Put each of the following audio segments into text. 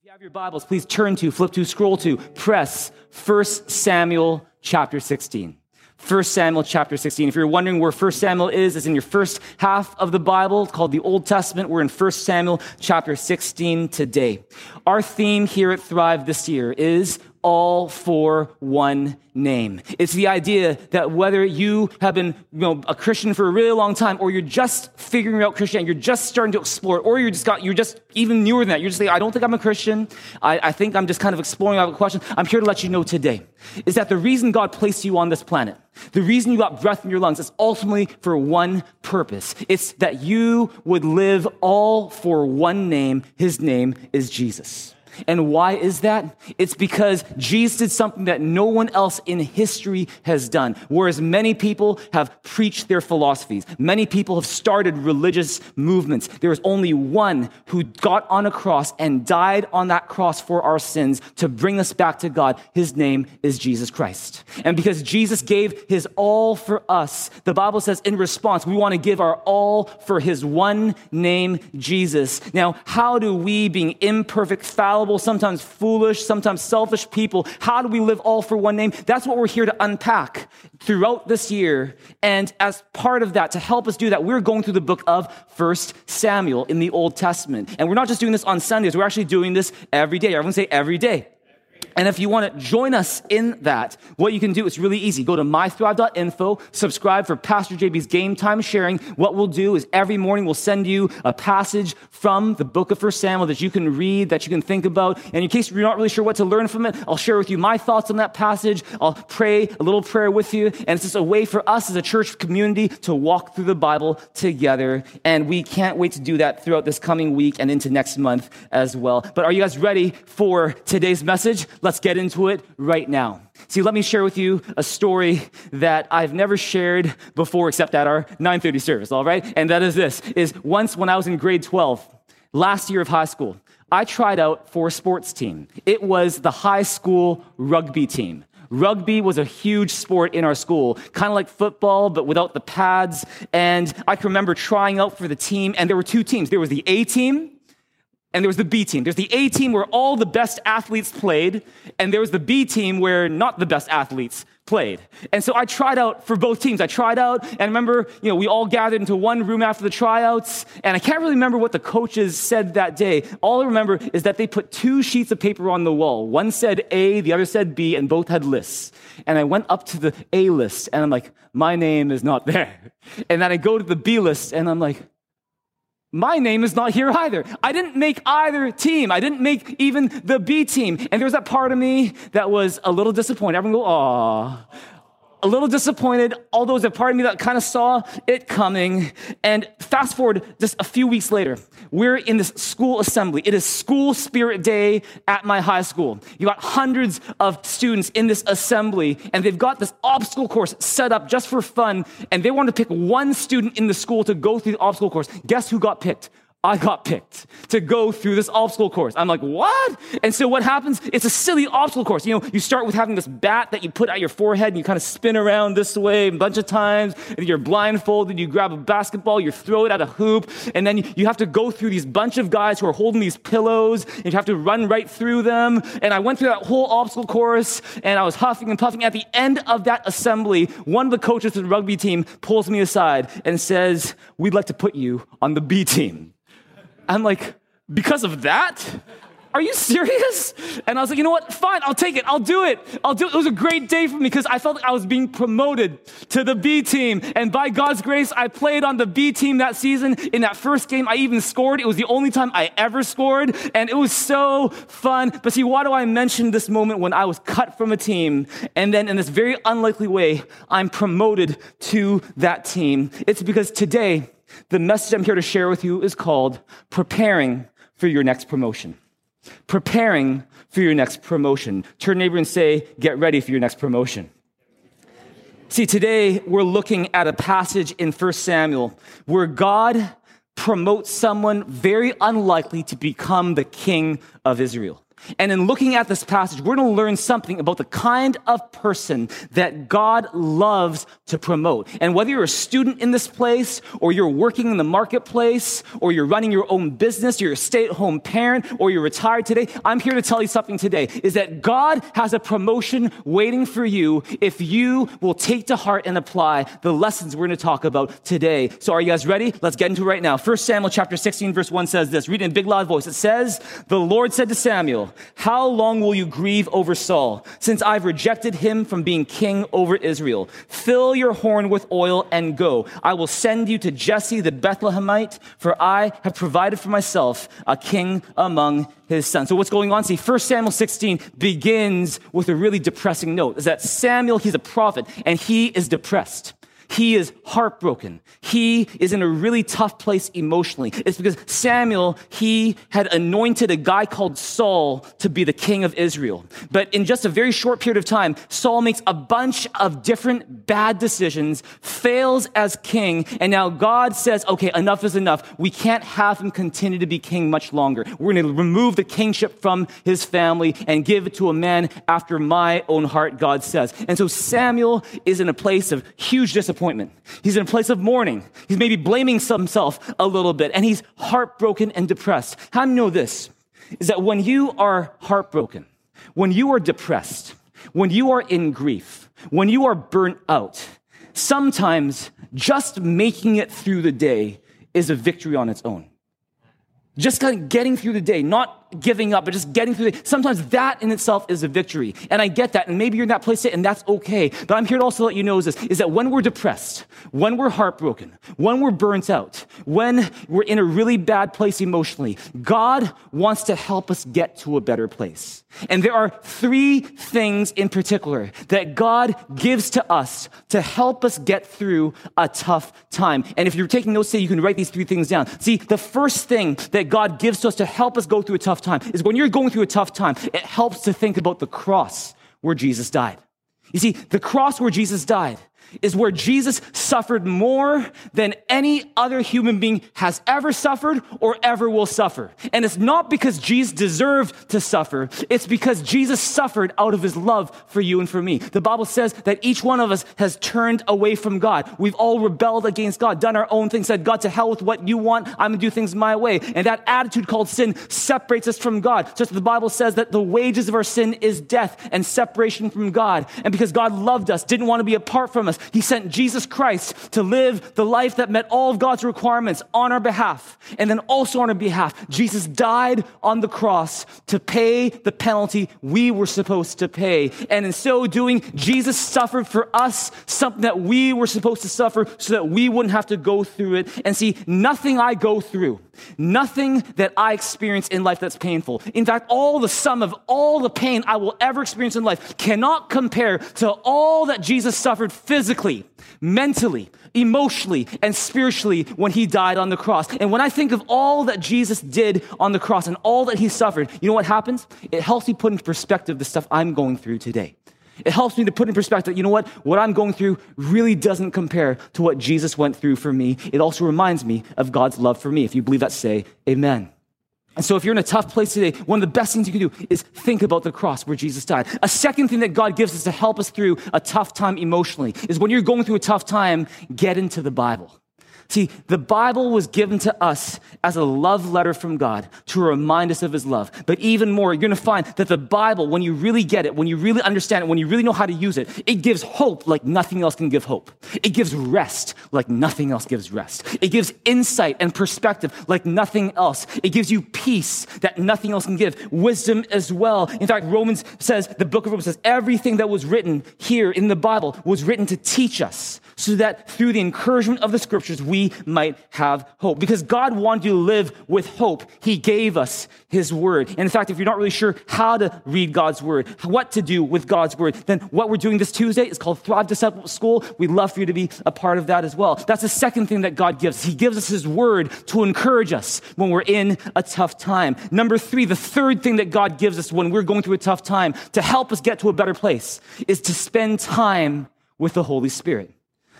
If you have your Bibles, please turn to, flip to, scroll to, press 1 Samuel chapter 16. 1 Samuel chapter 16. If you're wondering where 1 Samuel is, it's in your first half of the Bible it's called the Old Testament. We're in 1 Samuel chapter 16 today. Our theme here at Thrive this year is all for one name. It's the idea that whether you have been you know, a Christian for a really long time, or you're just figuring out Christianity, you're just starting to explore, or you're just got, you're just even newer than that. You're just like, I don't think I'm a Christian. I, I think I'm just kind of exploring I have a question. I'm here to let you know today is that the reason God placed you on this planet, the reason you got breath in your lungs is ultimately for one purpose. It's that you would live all for one name. His name is Jesus. And why is that? It's because Jesus did something that no one else in history has done. Whereas many people have preached their philosophies, many people have started religious movements. There is only one who got on a cross and died on that cross for our sins to bring us back to God. His name is Jesus Christ. And because Jesus gave his all for us, the Bible says in response, we want to give our all for his one name, Jesus. Now, how do we, being imperfect, fallible, fallible, sometimes foolish, sometimes selfish people. How do we live all for one name? That's what we're here to unpack throughout this year. And as part of that, to help us do that, we're going through the book of First Samuel in the Old Testament. And we're not just doing this on Sundays, we're actually doing this every day. Everyone say every day. And if you want to join us in that, what you can do is really easy. Go to mythrive.info, subscribe for Pastor JB's game time sharing. What we'll do is every morning we'll send you a passage from the book of First Samuel that you can read, that you can think about. And in case you're not really sure what to learn from it, I'll share with you my thoughts on that passage. I'll pray a little prayer with you. And it's just a way for us as a church community to walk through the Bible together. And we can't wait to do that throughout this coming week and into next month as well. But are you guys ready for today's message? Let's get into it right now. See, let me share with you a story that I've never shared before except at our 930 service, all right? And that is this, is once when I was in grade 12, last year of high school, I tried out for a sports team. It was the high school rugby team. Rugby was a huge sport in our school, kind of like football, but without the pads. And I can remember trying out for the team, and there were two teams. There was the A team, and there was the B team. There's the A team where all the best athletes played, and there was the B team where not the best athletes played. And so I tried out for both teams. I tried out, and I remember, you know, we all gathered into one room after the tryouts, and I can't really remember what the coaches said that day. All I remember is that they put two sheets of paper on the wall. One said A, the other said B, and both had lists. And I went up to the A list, and I'm like, my name is not there. And then I go to the B list, and I'm like, my name is not here either. I didn't make either team. I didn't make even the B team. And there was that part of me that was a little disappointed. Everyone go, aw a little disappointed, although there's a part of me that kind of saw it coming. And fast forward just a few weeks later, we're in this school assembly. It is school spirit day at my high school. You got hundreds of students in this assembly, and they've got this obstacle course set up just for fun. And they want to pick one student in the school to go through the obstacle course. Guess who got picked? I got picked to go through this obstacle course. I'm like, what? And so what happens? It's a silly obstacle course. You know, you start with having this bat that you put at your forehead and you kind of spin around this way a bunch of times. And you're blindfolded. You grab a basketball, you throw it at a hoop, and then you have to go through these bunch of guys who are holding these pillows and you have to run right through them. And I went through that whole obstacle course and I was huffing and puffing. At the end of that assembly, one of the coaches of the rugby team pulls me aside and says, we'd like to put you on the B team. I'm like, because of that? Are you serious? And I was like, you know what? Fine, I'll take it. I'll do it. I'll do it. It was a great day for me because I felt like I was being promoted to the B team. And by God's grace, I played on the B team that season. In that first game, I even scored. It was the only time I ever scored. And it was so fun. But see, why do I mention this moment when I was cut from a team? And then in this very unlikely way, I'm promoted to that team. It's because today, the message I'm here to share with you is called Preparing for Your Next Promotion. Preparing for your next promotion. Turn neighbor and say, Get ready for your next promotion. See, today we're looking at a passage in 1 Samuel where God promotes someone very unlikely to become the king of Israel. And in looking at this passage, we're going to learn something about the kind of person that God loves to promote. And whether you're a student in this place, or you're working in the marketplace, or you're running your own business, or you're a stay at home parent, or you're retired today, I'm here to tell you something today is that God has a promotion waiting for you if you will take to heart and apply the lessons we're going to talk about today. So are you guys ready? Let's get into it right now. 1 Samuel chapter 16, verse 1 says this. Read in big loud voice. It says, The Lord said to Samuel, how long will you grieve over Saul, since I've rejected him from being king over Israel? Fill your horn with oil and go. I will send you to Jesse the Bethlehemite, for I have provided for myself a king among his sons. So what's going on? See, 1 Samuel 16 begins with a really depressing note. Is that Samuel, he's a prophet, and he is depressed. He is heartbroken. He is in a really tough place emotionally. It's because Samuel, he had anointed a guy called Saul to be the king of Israel. But in just a very short period of time, Saul makes a bunch of different bad decisions, fails as king, and now God says, okay, enough is enough. We can't have him continue to be king much longer. We're going to remove the kingship from his family and give it to a man after my own heart, God says. And so Samuel is in a place of huge disappointment disappointment. He's in a place of mourning. He's maybe blaming himself a little bit, and he's heartbroken and depressed. How do you know this? Is that when you are heartbroken, when you are depressed, when you are in grief, when you are burnt out, sometimes just making it through the day is a victory on its own. Just kind of getting through the day, not giving up, but just getting through it. Sometimes that in itself is a victory. And I get that. And maybe you're in that place and that's okay. But I'm here to also let you know is this, is that when we're depressed, when we're heartbroken, when we're burnt out, when we're in a really bad place emotionally, God wants to help us get to a better place. And there are three things in particular that God gives to us to help us get through a tough time. And if you're taking notes today, you can write these three things down. See, the first thing that God gives to us to help us go through a tough tough time is when you're going through a tough time, it helps to think about the cross where Jesus died. You see, the cross where Jesus died is where Jesus suffered more than any other human being has ever suffered or ever will suffer. And it's not because Jesus deserved to suffer. It's because Jesus suffered out of his love for you and for me. The Bible says that each one of us has turned away from God. We've all rebelled against God, done our own thing, said, God, to hell with what you want. I'm to do things my way. And that attitude called sin separates us from God. Just the Bible says that the wages of our sin is death and separation from God. And because God loved us, didn't want to be apart from us, he sent Jesus Christ to live the life that met all of God's requirements on our behalf. And then also on our behalf, Jesus died on the cross to pay the penalty we were supposed to pay. And in so doing, Jesus suffered for us something that we were supposed to suffer so that we wouldn't have to go through it. And see, nothing I go through, nothing that I experience in life that's painful. In fact, all the sum of all the pain I will ever experience in life cannot compare to all that Jesus suffered physically mentally, emotionally, and spiritually when he died on the cross. And when I think of all that Jesus did on the cross and all that he suffered, you know what happens? It helps me put into perspective the stuff I'm going through today. It helps me to put in perspective, you know what? What I'm going through really doesn't compare to what Jesus went through for me. It also reminds me of God's love for me. If you believe that, say amen. And so, if you're in a tough place today, one of the best things you can do is think about the cross where Jesus died. A second thing that God gives us to help us through a tough time emotionally is when you're going through a tough time, get into the Bible. See, the Bible was given to us as a love letter from God to remind us of his love. But even more, you're going to find that the Bible, when you really get it, when you really understand it, when you really know how to use it, it gives hope like nothing else can give hope. It gives rest like nothing else gives rest. It gives insight and perspective like nothing else. It gives you peace that nothing else can give. Wisdom as well. In fact, Romans says, the book of Romans says, everything that was written here in the Bible was written to teach us so that through the encouragement of the scriptures, we might have hope. Because God wanted you to live with hope. He gave us His word. And in fact, if you're not really sure how to read God's word, what to do with God's word, then what we're doing this Tuesday is called Thrive Disciple School. We'd love for you to be a part of that as well. That's the second thing that God gives. He gives us His word to encourage us when we're in a tough time. Number three, the third thing that God gives us when we're going through a tough time to help us get to a better place is to spend time with the Holy Spirit.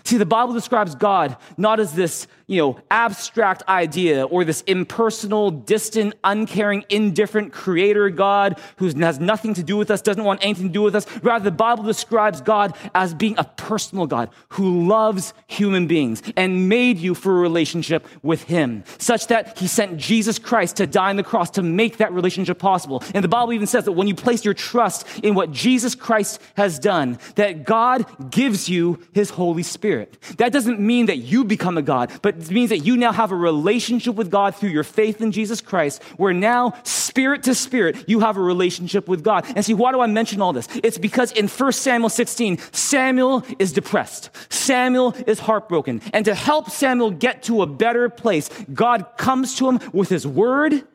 See, the Bible describes God not as this, you know, abstract idea or this impersonal, distant, uncaring, indifferent creator God who has nothing to do with us, doesn't want anything to do with us. Rather, the Bible describes God as being a personal God who loves human beings and made you for a relationship with Him, such that He sent Jesus Christ to die on the cross to make that relationship possible. And the Bible even says that when you place your trust in what Jesus Christ has done, that God gives you His Holy Spirit. That doesn't mean that you become a God, but means that you now have a relationship with God through your faith in Jesus Christ, where now, spirit to spirit, you have a relationship with God. And see, why do I mention all this? It's because in 1 Samuel 16, Samuel is depressed. Samuel is heartbroken. And to help Samuel get to a better place, God comes to him with his word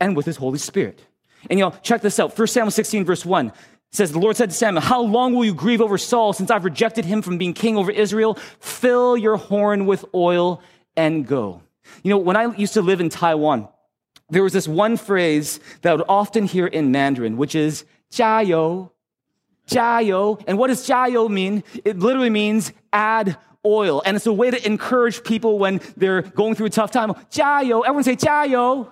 and with his Holy Spirit. And y'all, check this out. 1 Samuel 16, verse 1 says, The Lord said to Samuel, How long will you grieve over Saul since I've rejected him from being king over Israel? Fill your horn with oil and go. You know, when I used to live in Taiwan, there was this one phrase that I would often hear in Mandarin, which is jiayou, jiayou. And what does jiayou mean? It literally means add oil. And it's a way to encourage people when they're going through a tough time. Jiayou, everyone say jiayou.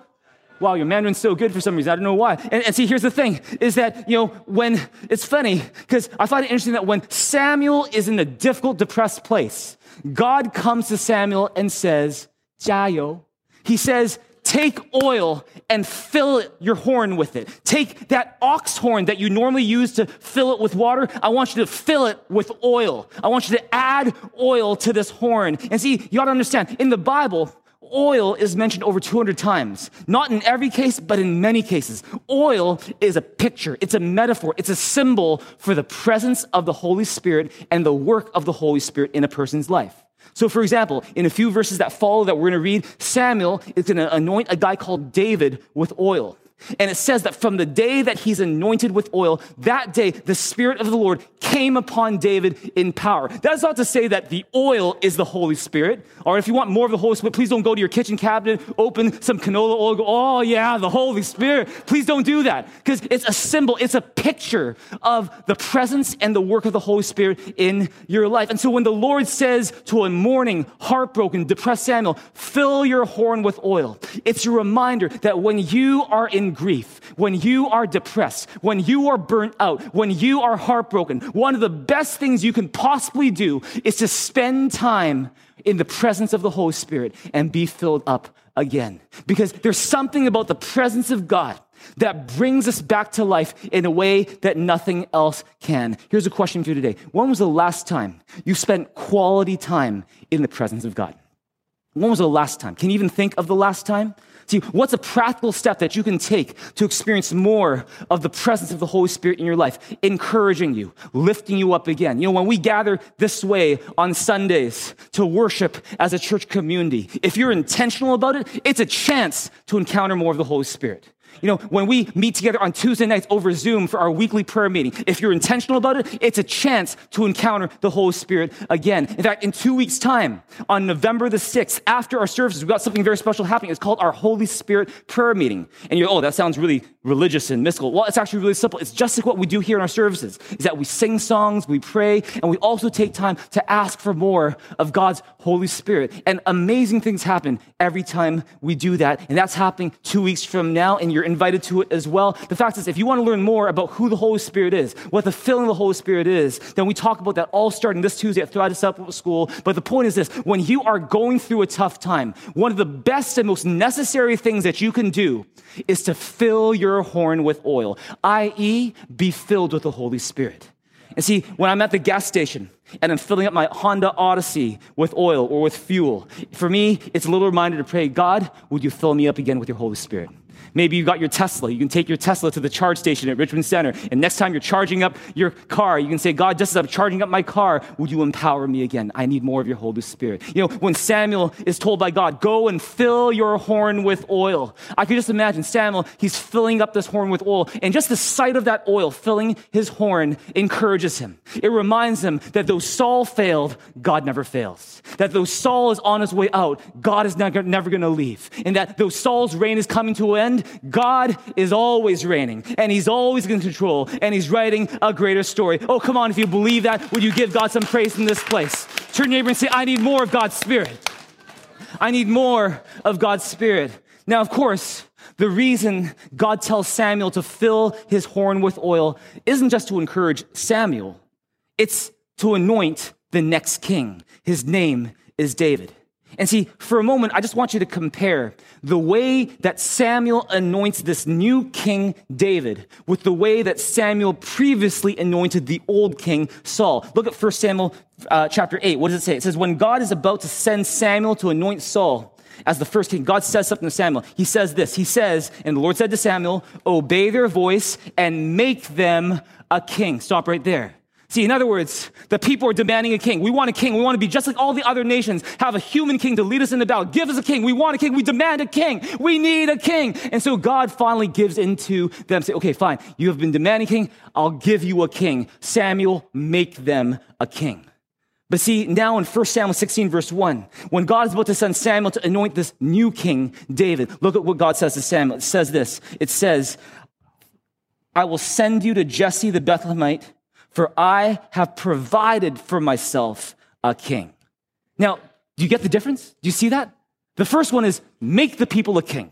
Wow, your Mandarin's so good for some reason. I don't know why. And, and see, here's the thing is that, you know, when it's funny, because I find it interesting that when Samuel is in a difficult, depressed place, God comes to Samuel and says, 加油. He says, take oil and fill your horn with it. Take that ox horn that you normally use to fill it with water. I want you to fill it with oil. I want you to add oil to this horn. And see, you got to understand, in the Bible, oil is mentioned over 200 times. Not in every case, but in many cases. Oil is a picture, it's a metaphor, it's a symbol for the presence of the Holy Spirit and the work of the Holy Spirit in a person's life. So, for example, in a few verses that follow that we're going to read, Samuel is going to anoint a guy called David with oil. And it says that from the day that he's anointed with oil, that day the Spirit of the Lord came upon David in power. That's not to say that the oil is the Holy Spirit. Or if you want more of the Holy Spirit, please don't go to your kitchen cabinet, open some canola oil, go, oh yeah, the Holy Spirit. Please don't do that. Because it's a symbol, it's a picture of the presence and the work of the Holy Spirit in your life. And so when the Lord says to a mourning, heartbroken, depressed Samuel, fill your horn with oil, it's a reminder that when you are in grief, when you are depressed, when you are burnt out, when you are heartbroken, one of the best things you can possibly do is to spend time in the presence of the Holy Spirit and be filled up again. Because there's something about the presence of God that brings us back to life in a way that nothing else can. Here's a question for you today. When was the last time you spent quality time in the presence of God? When was the last time? Can you even think of the last time? See, what's a practical step that you can take to experience more of the presence of the Holy Spirit in your life, encouraging you, lifting you up again? You know, when we gather this way on Sundays to worship as a church community, if you're intentional about it, it's a chance to encounter more of the Holy Spirit. You know, when we meet together on Tuesday nights over Zoom for our weekly prayer meeting, if you're intentional about it, it's a chance to encounter the Holy Spirit again. In fact, in two weeks' time, on November the 6th, after our services, we've got something very special happening. It's called our Holy Spirit prayer meeting. And you're, oh, that sounds really religious and mystical. Well, it's actually really simple. It's just like what we do here in our services, is that we sing songs, we pray, and we also take time to ask for more of God's Holy Spirit. And amazing things happen every time we do that. And that's happening two weeks from now, and you're invited to it as well. The fact is, if you want to learn more about who the Holy Spirit is, what the filling of the Holy Spirit is, then we talk about that all starting this Tuesday at Thrive Discipleship School. But the point is this when you are going through a tough time, one of the best and most necessary things that you can do is to fill your horn with oil, i.e., be filled with the Holy Spirit. And see, when I'm at the gas station and I'm filling up my Honda Odyssey with oil or with fuel, for me, it's a little reminder to pray, God, would you fill me up again with your Holy Spirit? Maybe you got your Tesla. You can take your Tesla to the charge station at Richmond Center. And next time you're charging up your car, you can say, God, just as I'm charging up my car, would you empower me again? I need more of your Holy Spirit. You know, when Samuel is told by God, go and fill your horn with oil, I could just imagine Samuel, he's filling up this horn with oil. And just the sight of that oil filling his horn encourages him. It reminds him that though Saul failed, God never fails. That though Saul is on his way out, God is never, never going to leave. And that though Saul's reign is coming to an end, God is always reigning and he's always in control and he's writing a greater story. Oh, come on, if you believe that, would you give God some praise in this place? Turn your neighbor and say, I need more of God's Spirit. I need more of God's Spirit. Now, of course, the reason God tells Samuel to fill his horn with oil isn't just to encourage Samuel, it's to anoint the next king. His name is David. And see, for a moment, I just want you to compare the way that Samuel anoints this new king David with the way that Samuel previously anointed the old king Saul. Look at 1 Samuel uh, chapter 8. What does it say? It says, When God is about to send Samuel to anoint Saul as the first king, God says something to Samuel. He says this He says, And the Lord said to Samuel, Obey their voice and make them a king. Stop right there. See, in other words, the people are demanding a king. We want a king. We want to be just like all the other nations, have a human king to lead us in the battle. Give us a king. We want a king. We demand a king. We need a king. And so God finally gives into them, say, okay, fine. You have been demanding a king. I'll give you a king. Samuel, make them a king. But see, now in 1 Samuel 16, verse 1, when God is about to send Samuel to anoint this new king, David, look at what God says to Samuel. It says this. It says, I will send you to Jesse the Bethlehemite for I have provided for myself a king. Now, do you get the difference? Do you see that? The first one is make the people a king.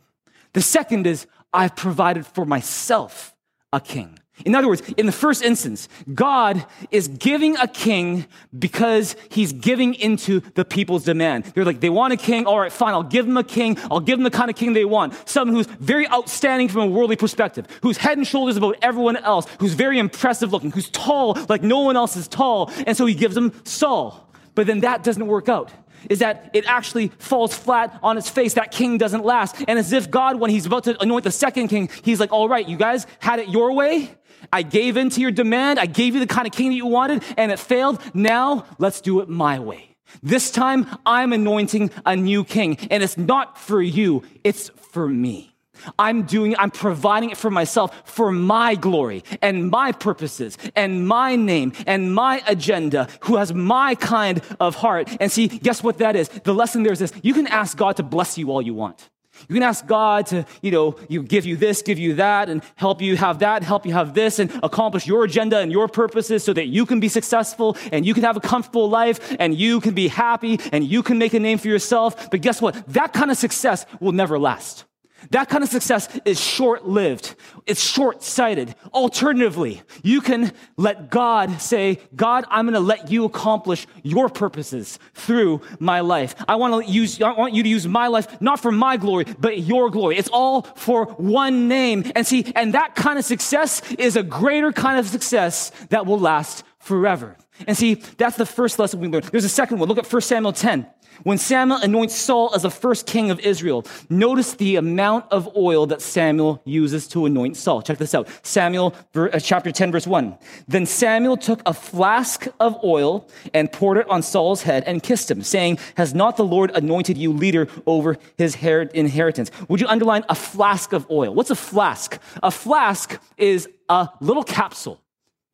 The second is I've provided for myself a king. In other words, in the first instance, God is giving a king because he's giving into the people's demand. They're like, they want a king. All right, fine. I'll give them a king. I'll give them the kind of king they want. Someone who's very outstanding from a worldly perspective, who's head and shoulders above everyone else, who's very impressive looking, who's tall like no one else is tall. And so he gives them Saul. But then that doesn't work out is that it actually falls flat on its face. That king doesn't last. And as if God, when he's about to anoint the second king, he's like, all right, you guys had it your way. I gave in to your demand. I gave you the kind of king that you wanted and it failed. Now let's do it my way. This time I'm anointing a new king and it's not for you. It's for me. I'm doing, I'm providing it for myself for my glory and my purposes and my name and my agenda, who has my kind of heart. And see, guess what that is? The lesson there is this. You can ask God to bless you all you want. You can ask God to, you know, you give you this, give you that, and help you have that, help you have this, and accomplish your agenda and your purposes so that you can be successful and you can have a comfortable life and you can be happy and you can make a name for yourself. But guess what? That kind of success will never last. That kind of success is short lived. It's short sighted. Alternatively, you can let God say, God, I'm going to let you accomplish your purposes through my life. I want to use, I want you to use my life, not for my glory, but your glory. It's all for one name. And see, and that kind of success is a greater kind of success that will last forever. And see, that's the first lesson we learned. There's a second one. Look at 1 Samuel 10. When Samuel anoints Saul as the first king of Israel, notice the amount of oil that Samuel uses to anoint Saul. Check this out. Samuel, uh, chapter 10, verse 1. Then Samuel took a flask of oil and poured it on Saul's head and kissed him, saying, Has not the Lord anointed you leader over his inheritance? Would you underline a flask of oil? What's a flask? A flask is a little capsule.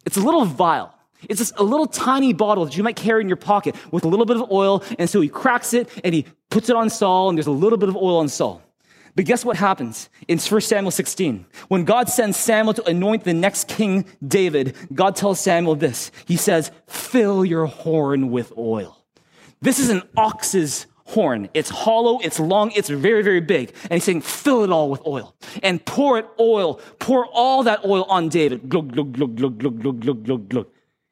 It's a little vial. It's just a little tiny bottle that you might carry in your pocket with a little bit of oil. And so he cracks it and he puts it on Saul, and there's a little bit of oil on Saul. But guess what happens in 1 Samuel 16? When God sends Samuel to anoint the next king, David, God tells Samuel this. He says, Fill your horn with oil. This is an ox's horn. It's hollow, it's long, it's very, very big. And he's saying, fill it all with oil and pour it oil. Pour all that oil on David. Glug, glug, glug, glug, glug, glug, glug, glug.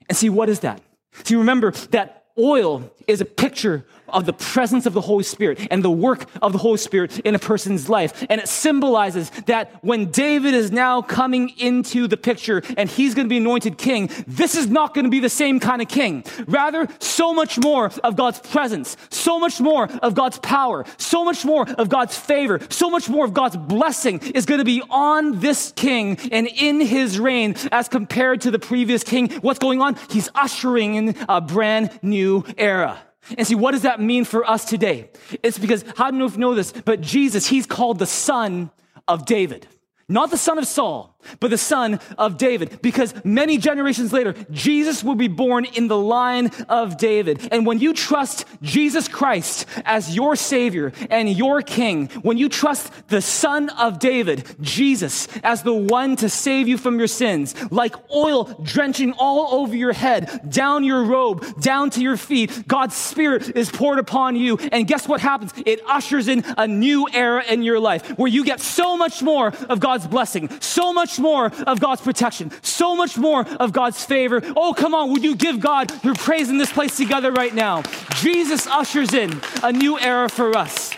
And see, what is that? See, remember that oil is a picture of the presence of the Holy Spirit and the work of the Holy Spirit in a person's life. And it symbolizes that when David is now coming into the picture and he's going to be anointed king, this is not going to be the same kind of king. Rather, so much more of God's presence, so much more of God's power, so much more of God's favor, so much more of God's blessing is going to be on this king and in his reign as compared to the previous king. What's going on? He's ushering in a brand new era. And see, what does that mean for us today? It's because, know if you know this, but Jesus, he's called the son of David. Not the son of Saul, but the son of David, because many generations later, Jesus will be born in the line of David. And when you trust Jesus Christ as your Savior and your King, when you trust the son of David, Jesus, as the one to save you from your sins, like oil drenching all over your head, down your robe, down to your feet, God's Spirit is poured upon you. And guess what happens? It ushers in a new era in your life where you get so much more of God's blessing, so much more of God's protection, so much more of God's favor. Oh, come on, would you give God your praise in this place together right now? Jesus ushers in a new era for us.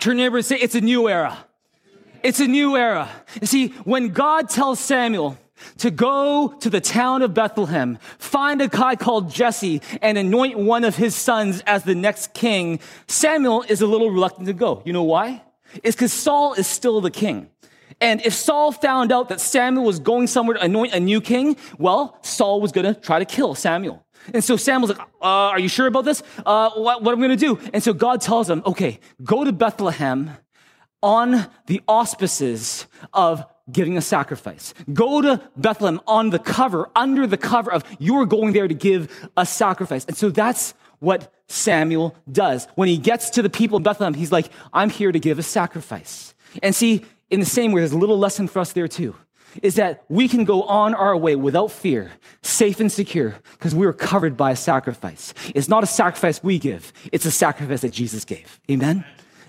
Turn neighbor and say, It's a new era. It's a new era. You see, when God tells Samuel, to go to the town of Bethlehem, find a guy called Jesse, and anoint one of his sons as the next king, Samuel is a little reluctant to go. You know why? It's because Saul is still the king. And if Saul found out that Samuel was going somewhere to anoint a new king, well, Saul was going to try to kill Samuel. And so Samuel's like, uh, Are you sure about this? Uh, what, what am I going to do? And so God tells him, Okay, go to Bethlehem on the auspices of giving a sacrifice. Go to Bethlehem on the cover, under the cover of you're going there to give a sacrifice. And so that's what Samuel does. When he gets to the people in Bethlehem, he's like, I'm here to give a sacrifice. And see, in the same way, there's a little lesson for us there too. Is that we can go on our way without fear, safe and secure, because we are covered by a sacrifice. It's not a sacrifice we give, it's a sacrifice that Jesus gave. Amen?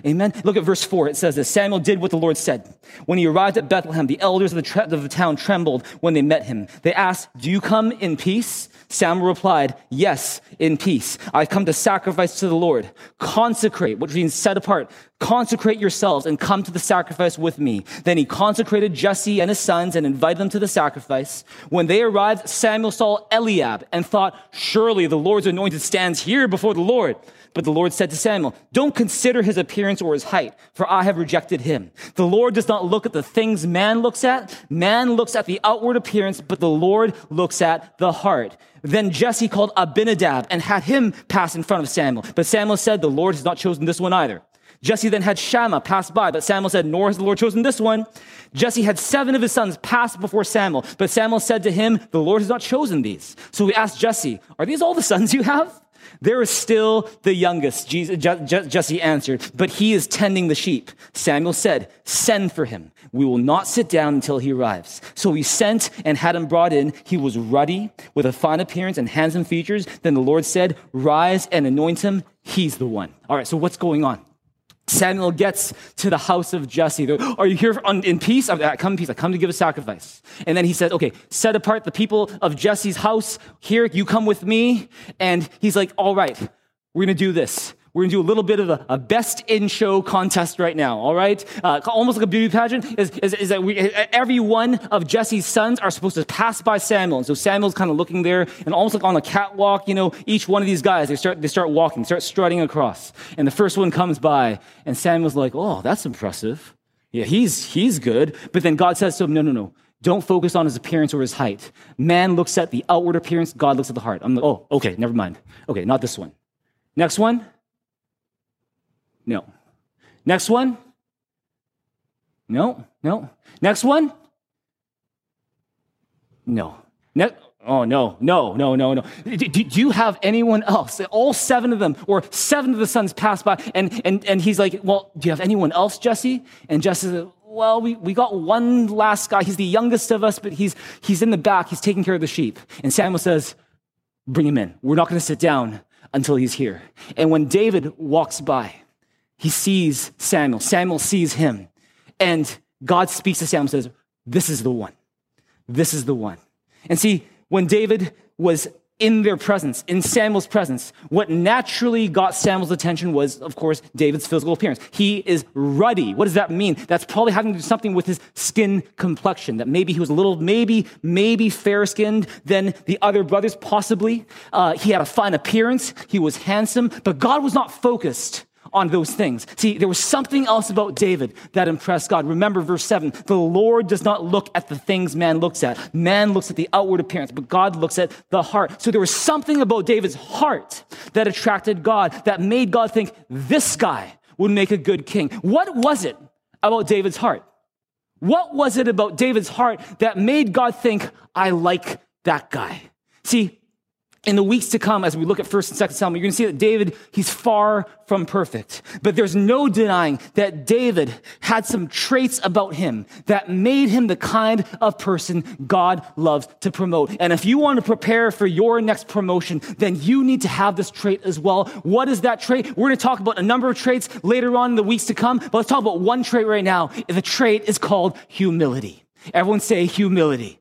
Amen. Look at verse 4. It says that Samuel did what the Lord said. When he arrived at Bethlehem, the elders of the, tre- of the town trembled when they met him. They asked, Do you come in peace? Samuel replied, Yes, in peace. I've come to sacrifice to the Lord. Consecrate, which means set apart. Consecrate yourselves and come to the sacrifice with me. Then he consecrated Jesse and his sons and invited them to the sacrifice. When they arrived, Samuel saw Eliab and thought, Surely the Lord's anointed stands here before the Lord. But the Lord said to Samuel, Don't consider his appearance or his height, for I have rejected him. The Lord does not look at the things man looks at. Man looks at the outward appearance, but the Lord looks at the heart. Then Jesse called Abinadab and had him pass in front of Samuel. But Samuel said, The Lord has not chosen this one either. Jesse then had Shammah pass by, but Samuel said, Nor has the Lord chosen this one. Jesse had seven of his sons pass before Samuel, but Samuel said to him, The Lord has not chosen these. So he asked Jesse, Are these all the sons you have? There is still the youngest, Jesse answered, but he is tending the sheep. Samuel said, Send for him. We will not sit down until he arrives. So he sent and had him brought in. He was ruddy, with a fine appearance and handsome features. Then the Lord said, Rise and anoint him. He's the one. All right, so what's going on? Samuel gets to the house of Jesse. Are you here in peace? I uh, come in peace. I come to give a sacrifice. And then he says, okay, set apart the people of Jesse's house. Here, you come with me. And he's like, all right, we're going to do this. We're gonna do a little bit of a, a best in show contest right now, all right? Uh, almost like a beauty pageant is, is, is, that we, every one of Jesse's sons are supposed to pass by Samuel. And so Samuel's kind of looking there and almost like on a catwalk, you know, each one of these guys, they start, they start walking, start strutting across. And the first one comes by and Samuel's like, oh, that's impressive. Yeah, he's, he's good. But then God says to him, no, no, no. Don't focus on his appearance or his height. Man looks at the outward appearance, God looks at the heart. I'm like, oh, okay, never mind. Okay, not this one. Next one. No. Next one? No, no. Next one? No. Ne- oh, no, no, no, no, no. Do, do, you have anyone else? All seven of them, or seven of the sons pass by, and, and, and he's like, Well, do you have anyone else, Jesse? And Jesse says, Well, we, we got one last guy. He's the youngest of us, but he's, he's in the back. He's taking care of the sheep. And Samuel says, Bring him in. We're not going to sit down until he's here. And when David walks by, he sees Samuel. Samuel sees him. And God speaks to Samuel and says, This is the one. This is the one. And see, when David was in their presence, in Samuel's presence, what naturally got Samuel's attention was, of course, David's physical appearance. He is ruddy. What does that mean? That's probably having to do something with his skin complexion, that maybe he was a little, maybe, maybe fair skinned than the other brothers, possibly. Uh, he had a fine appearance. He was handsome, but God was not focused on those things. See, there was something else about David that impressed God. Remember verse 7 the Lord does not look at the things man looks at. Man looks at the outward appearance, but God looks at the heart. So there was something about David's heart that attracted God, that made God think this guy would make a good king. What was it about David's heart? What was it about David's heart that made God think, I like that guy? See, in the weeks to come, as we look at First and Second Samuel, you're going to see that David, he's far from perfect. But there's no denying that David had some traits about him that made him the kind of person God loves to promote. And if you want to prepare for your next promotion, then you need to have this trait as well. What is that trait? We're going to talk about a number of traits later on in the weeks to come, but let's talk about one trait right now. The trait is called humility. Everyone say humility.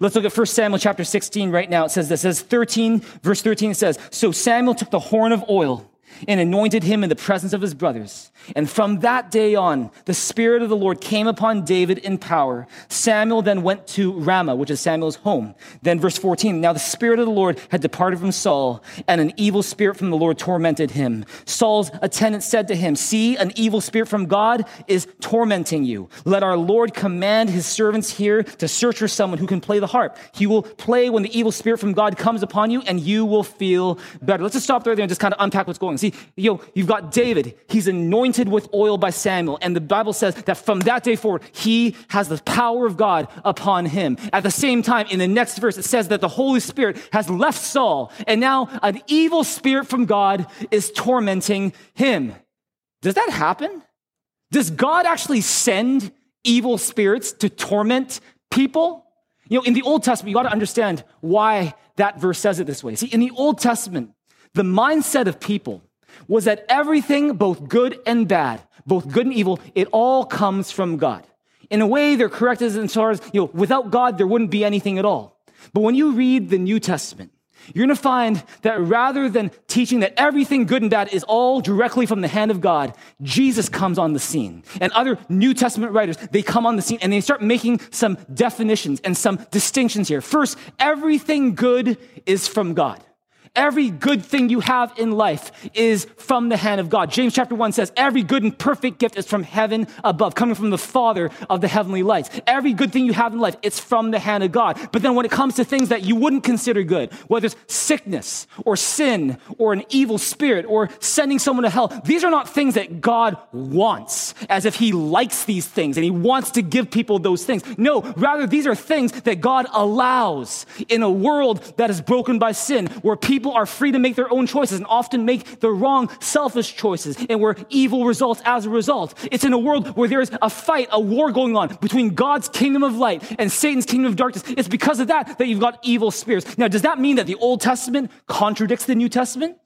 Let's look at 1 Samuel chapter 16 right now. It says this, it says 13, verse 13, it says, So Samuel took the horn of oil and anointed him in the presence of his brothers. And from that day on, the Spirit of the Lord came upon David in power. Samuel then went to Ramah, which is Samuel's home. Then verse 14, now the Spirit of the Lord had departed from Saul, and an evil spirit from the Lord tormented him. Saul's attendant said to him, see, an evil spirit from God is tormenting you. Let our Lord command his servants here to search for someone who can play the harp. He will play when the evil spirit from God comes upon you, and you will feel better. Let's just stop there and just kind of unpack what's going on. See, you know, you've got David. He's anointed with oil by Samuel. And the Bible says that from that day forward, he has the power of God upon him. At the same time, in the next verse, it says that the Holy Spirit has left Saul. And now an evil spirit from God is tormenting him. Does that happen? Does God actually send evil spirits to torment people? You know, in the Old Testament, you got to understand why that verse says it this way. See, in the Old Testament, the mindset of people was that everything, both good and bad, both good and evil, it all comes from God. In a way, they're correct as far as, you know, without God, there wouldn't be anything at all. But when you read the New Testament, you're going to find that rather than teaching that everything good and bad is all directly from the hand of God, Jesus comes on the scene. And other New Testament writers, they come on the scene and they start making some definitions and some distinctions here. First, everything good is from God. Every good thing you have in life is from the hand of God. James chapter 1 says, Every good and perfect gift is from heaven above, coming from the Father of the heavenly lights. Every good thing you have in life, it's from the hand of God. But then when it comes to things that you wouldn't consider good, whether it's sickness or sin or an evil spirit or sending someone to hell, these are not things that God wants, as if He likes these things and He wants to give people those things. No, rather, these are things that God allows in a world that is broken by sin, where people people are free to make their own choices and often make the wrong, selfish choices, and where evil results as a result. It's in a world where there is a fight, a war going on between God's kingdom of light and Satan's kingdom of darkness. It's because of that that you've got evil spirits. Now, does that mean that the Old Testament contradicts the New Testament?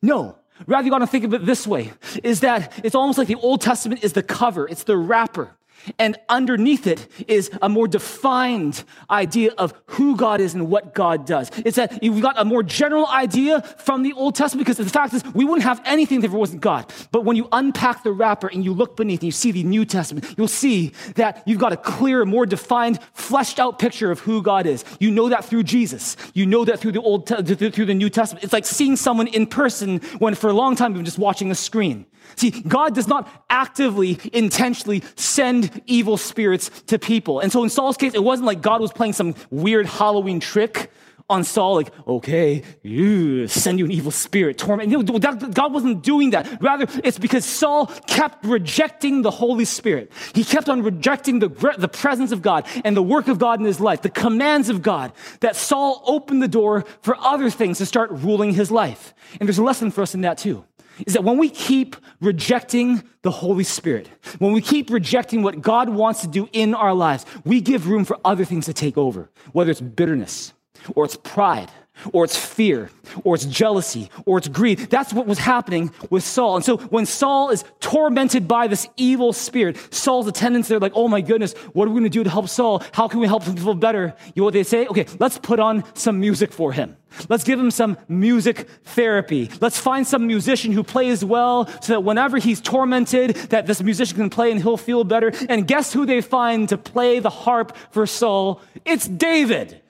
No. Rather, you got to think of it this way is that it's almost like the Old Testament is the cover, it's the wrapper. And underneath it is a more defined idea of who God is and what God does. It's that you've got a more general idea from the Old Testament because the fact is we wouldn't have anything if it wasn't God. But when you unpack the wrapper and you look beneath and you see the New Testament, you'll see that you've got a clear, more defined, fleshed out picture of who God is. You know that through Jesus. You know that through the Old, through the New Testament. It's like seeing someone in person when for a long time you've been just watching a screen. See, God does not actively, intentionally send evil spirits to people. And so in Saul's case, it wasn't like God was playing some weird Halloween trick on Saul, like, okay, you send you an evil spirit, torment. Know, God wasn't doing that. Rather, it's because Saul kept rejecting the Holy Spirit. He kept on rejecting the, the presence of God and the work of God in his life, the commands of God, that Saul opened the door for other things to start ruling his life. And there's a lesson for us in that too is that when we keep rejecting the Holy Spirit, when we keep rejecting what God wants to do in our lives, we give room for other things to take over, whether it's bitterness or it's pride or it's fear, or it's jealousy, or it's greed. That's what was happening with Saul. And so when Saul is tormented by this evil spirit, Saul's attendants, they're like, oh my goodness, what are we gonna do to help Saul? How can we help him feel better? You know what they say? Okay, let's put on some music for him. Let's give him some music therapy. Let's find some musician who plays well so that whenever he's tormented, that this musician can play and he'll feel better. And guess who they find to play the harp for Saul? It's David.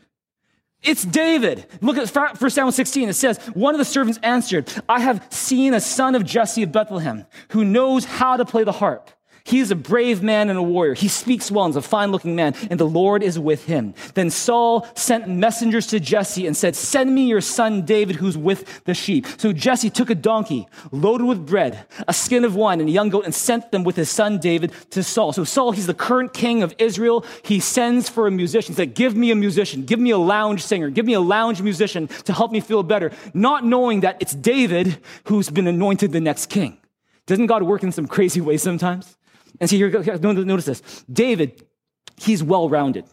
It's David. Look at 1 Samuel 16. It says, One of the servants answered, I have seen a son of Jesse of Bethlehem who knows how to play the harp. He is a brave man and a warrior. He speaks well and is a fine looking man, and the Lord is with him. Then Saul sent messengers to Jesse and said, Send me your son David, who's with the sheep. So Jesse took a donkey loaded with bread, a skin of wine, and a young goat, and sent them with his son David to Saul. So Saul, he's the current king of Israel. He sends for a musician. He said, Give me a musician, give me a lounge singer, give me a lounge musician to help me feel better, not knowing that it's David who's been anointed the next king. Doesn't God work in some crazy ways sometimes? And see, here, notice this. David, he's well rounded.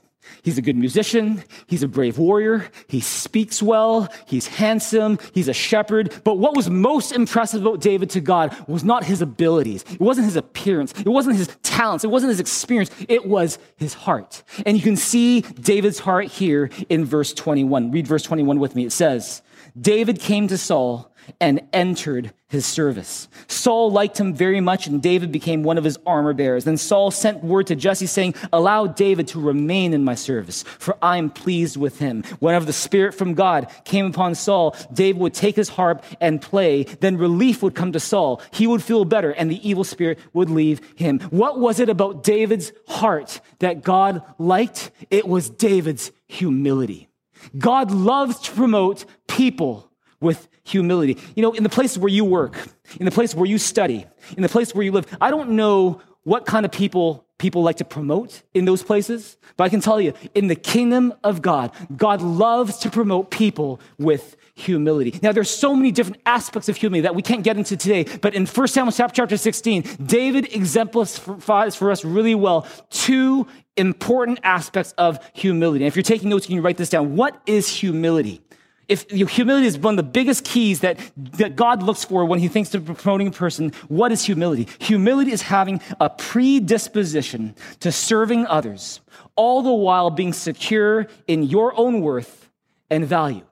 He's a good musician. He's a brave warrior. He speaks well. He's handsome. He's a shepherd. But what was most impressive about David to God was not his abilities. It wasn't his appearance. It wasn't his talents. It wasn't his experience. It was his heart. And you can see David's heart here in verse 21. Read verse 21 with me. It says, David came to Saul and entered his service. Saul liked him very much, and David became one of his armor bearers. Then Saul sent word to Jesse, saying, Allow David to remain in my service, for I am pleased with him. Whenever the Spirit from God came upon Saul, David would take his harp and play. Then relief would come to Saul. He would feel better, and the evil spirit would leave him. What was it about David's heart that God liked? It was David's humility. God loves to promote people with humility. You know, in the place where you work, in the place where you study, in the place where you live, I don't know what kind of people people like to promote in those places, but I can tell you, in the kingdom of God, God loves to promote people with humility. Now, there's so many different aspects of humility that we can't get into today, but in 1 Samuel chapter 16, David exemplifies for us really well two important aspects of humility. And if you're taking notes, you can write this down. What is humility? If humility is one of the biggest keys that, that God looks for when he thinks of promoting a person, what is humility? Humility is having a predisposition to serving others, all the while being secure in your own worth and value.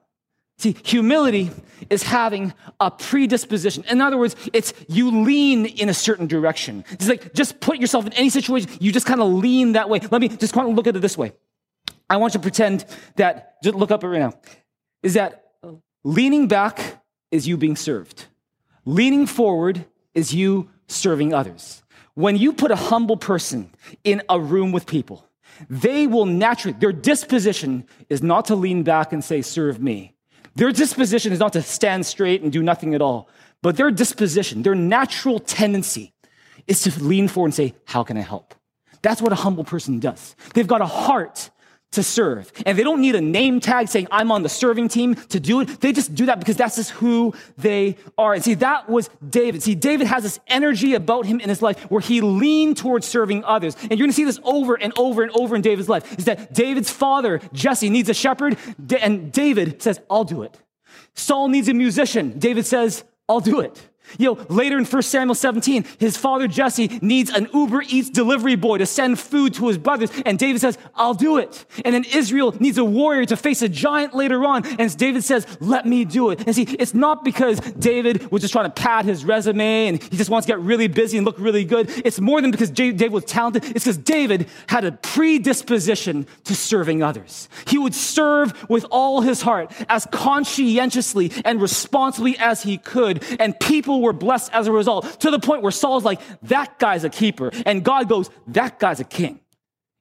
See, humility is having a predisposition. In other words, it's you lean in a certain direction. It's like just put yourself in any situation, you just kind of lean that way. Let me just kind of look at it this way. I want you to pretend that, just look up it right now is that leaning back is you being served, leaning forward is you serving others. When you put a humble person in a room with people, they will naturally, their disposition is not to lean back and say, Serve me. Their disposition is not to stand straight and do nothing at all, but their disposition, their natural tendency is to lean forward and say, How can I help? That's what a humble person does. They've got a heart to serve. And they don't need a name tag saying, I'm on the serving team to do it. They just do that because that's just who they are. And see, that was David. See, David has this energy about him in his life where he leaned towards serving others. And you're going to see this over and over and over in David's life is that David's father, Jesse, needs a shepherd. And David says, I'll do it. Saul needs a musician. David says, I'll do it. You know, later in 1 Samuel 17, his father Jesse needs an Uber Eats delivery boy to send food to his brothers, and David says, I'll do it. And then Israel needs a warrior to face a giant later on, and David says, Let me do it. And see, it's not because David was just trying to pad his resume and he just wants to get really busy and look really good. It's more than because David was talented, it's because David had a predisposition to serving others. He would serve with all his heart, as conscientiously and responsibly as he could, and people were blessed as a result to the point where Saul's like, that guy's a keeper. And God goes, that guy's a king.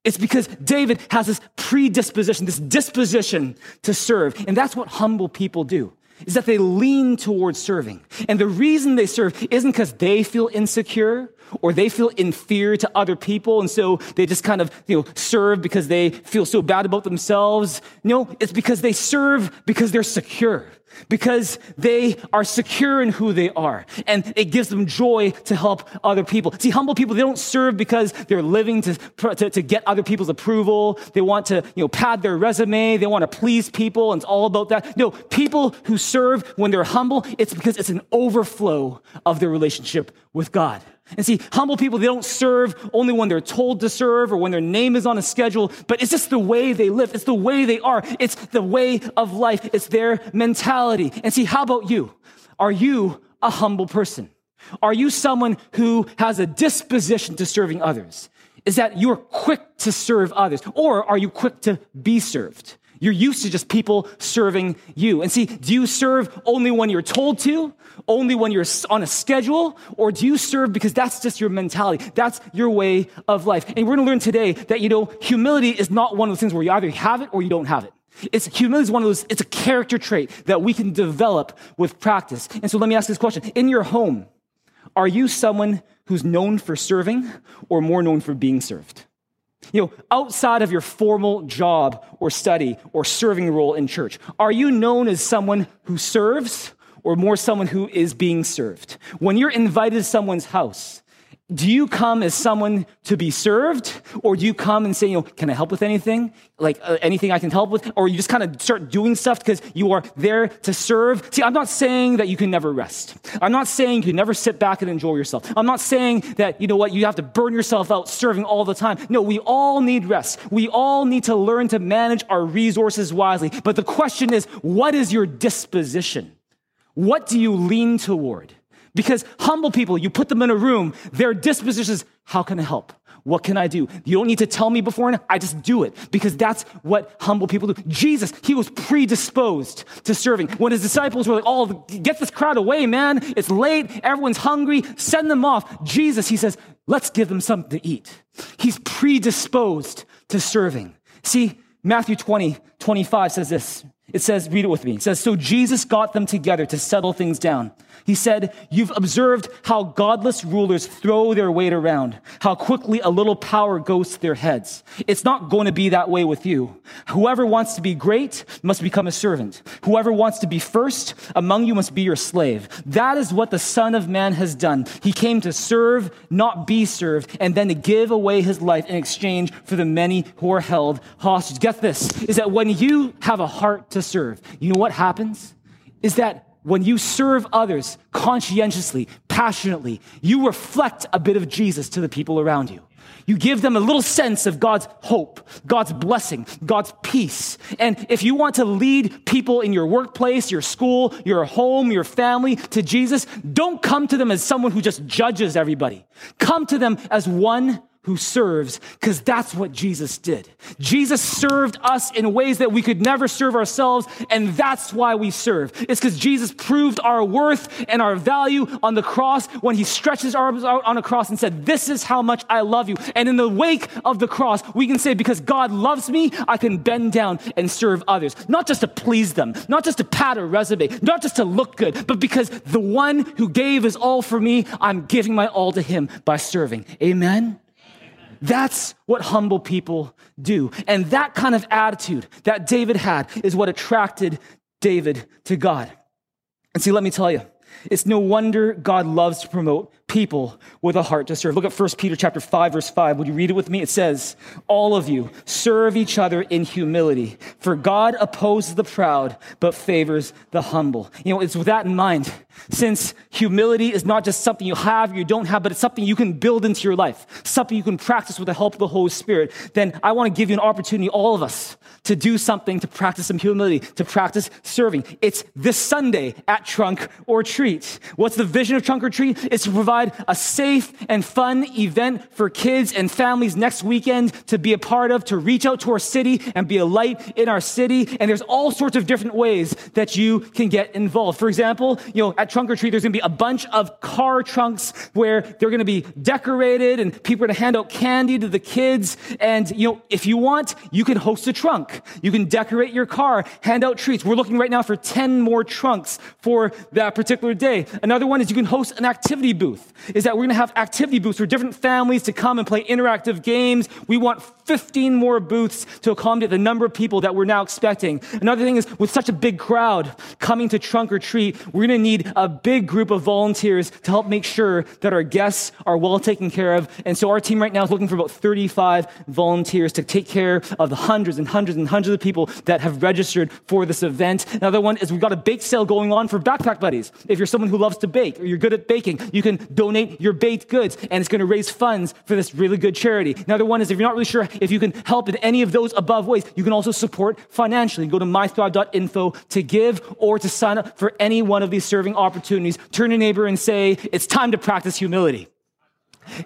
It's because David has this predisposition, this disposition to serve. And that's what humble people do, is that they lean towards serving. And the reason they serve isn't because they feel insecure or they feel inferior to other people. And so they just kind of, you know, serve because they feel so bad about themselves. No, it's because they serve because they're secure because they are secure in who they are and it gives them joy to help other people. See, humble people, they don't serve because they're living to, to, to, get other people's approval. They want to, you know, pad their resume. They want to please people and it's all about that. No, people who serve when they're humble, it's because it's an overflow of their relationship with God. And see, humble people, they don't serve only when they're told to serve or when their name is on a schedule, but it's just the way they live. It's the way they are. It's the way of life. It's their mentality. And see, how about you? Are you a humble person? Are you someone who has a disposition to serving others? Is that you're quick to serve others? Or are you quick to be served? You're used to just people serving you. And see, do you serve only when you're told to, only when you're on a schedule, or do you serve because that's just your mentality? That's your way of life. And we're going to learn today that, you know, humility is not one of those things where you either have it or you don't have it. It's humility is one of those, it's a character trait that we can develop with practice. And so let me ask this question. In your home, are you someone who's known for serving or more known for being served? You know, outside of your formal job or study or serving role in church, are you known as someone who serves or more someone who is being served? When you're invited to someone's house, do you come as someone to be served? Or do you come and say you know can i help with anything? Like uh, anything i can help with? Or you just kind of start doing stuff because you are there to serve? See i'm not saying that you can never rest. I'm not saying you can never sit back and enjoy yourself. I'm not saying that you know what you have to burn yourself out serving all the time. No we all need rest. We all need to learn to manage our resources wisely. But the question is what is your disposition? What do you lean toward because humble people, you put them in a room, their disposition is, how can I help? What can I do? You don't need to tell me beforehand. I just do it because that's what humble people do. Jesus, he was predisposed to serving. When his disciples were like, oh, get this crowd away, man. It's late. Everyone's hungry. Send them off. Jesus, he says, let's give them something to eat. He's predisposed to serving. See, Matthew 20, 25 says this. It says, read it with me. It says, So Jesus got them together to settle things down. He said, You've observed how godless rulers throw their weight around, how quickly a little power goes to their heads. It's not going to be that way with you. Whoever wants to be great must become a servant. Whoever wants to be first among you must be your slave. That is what the Son of Man has done. He came to serve, not be served, and then to give away his life in exchange for the many who are held hostage. Get this, is that when you have a heart to serve, you know what happens? Is that when you serve others conscientiously, passionately, you reflect a bit of Jesus to the people around you. You give them a little sense of God's hope, God's blessing, God's peace. And if you want to lead people in your workplace, your school, your home, your family to Jesus, don't come to them as someone who just judges everybody. Come to them as one who serves because that's what Jesus did. Jesus served us in ways that we could never serve ourselves, and that's why we serve. It's because Jesus proved our worth and our value on the cross when he stretched his arms out on a cross and said, This is how much I love you. And in the wake of the cross, we can say, Because God loves me, I can bend down and serve others. Not just to please them, not just to pat a resume, not just to look good, but because the one who gave his all for me, I'm giving my all to him by serving. Amen? That's what humble people do. And that kind of attitude that David had is what attracted David to God. And see, let me tell you, it's no wonder God loves to promote people with a heart to serve. Look at 1 Peter chapter 5 verse 5. Would you read it with me? It says, "All of you serve each other in humility, for God opposes the proud but favors the humble." You know, it's with that in mind. Since humility is not just something you have, or you don't have, but it's something you can build into your life, something you can practice with the help of the Holy Spirit, then I want to give you an opportunity, all of us, to do something to practice some humility, to practice serving. It's this Sunday at Trunk or Treat. What's the vision of Trunk or Treat? It's to provide a safe and fun event for kids and families next weekend to be a part of, to reach out to our city and be a light in our city. And there's all sorts of different ways that you can get involved. For example, you know, at Trunk or Treat, there's going to be a bunch of car trunks where they're going to be decorated and people are going to hand out candy to the kids. And, you know, if you want, you can host a trunk. You can decorate your car, hand out treats. We're looking right now for 10 more trunks for that particular day. Another one is you can host an activity booth. Is that we're going to have activity booths for different families to come and play interactive games. We want 15 more booths to accommodate the number of people that we're now expecting. Another thing is with such a big crowd coming to trunk or treat, we're going to need a big group of volunteers to help make sure that our guests are well taken care of. And so our team right now is looking for about 35 volunteers to take care of the hundreds and hundreds and hundreds of people that have registered for this event. Another one is we've got a bake sale going on for backpack buddies. If you're someone who loves to bake or you're good at baking, you can donate your baked goods and it's going to raise funds for this really good charity. Another one is if you're not really sure if you can help in any of those above ways, you can also support financially. Go to mythrive.info to give or to sign up for any one of these serving opportunities. Turn to neighbor and say, it's time to practice humility.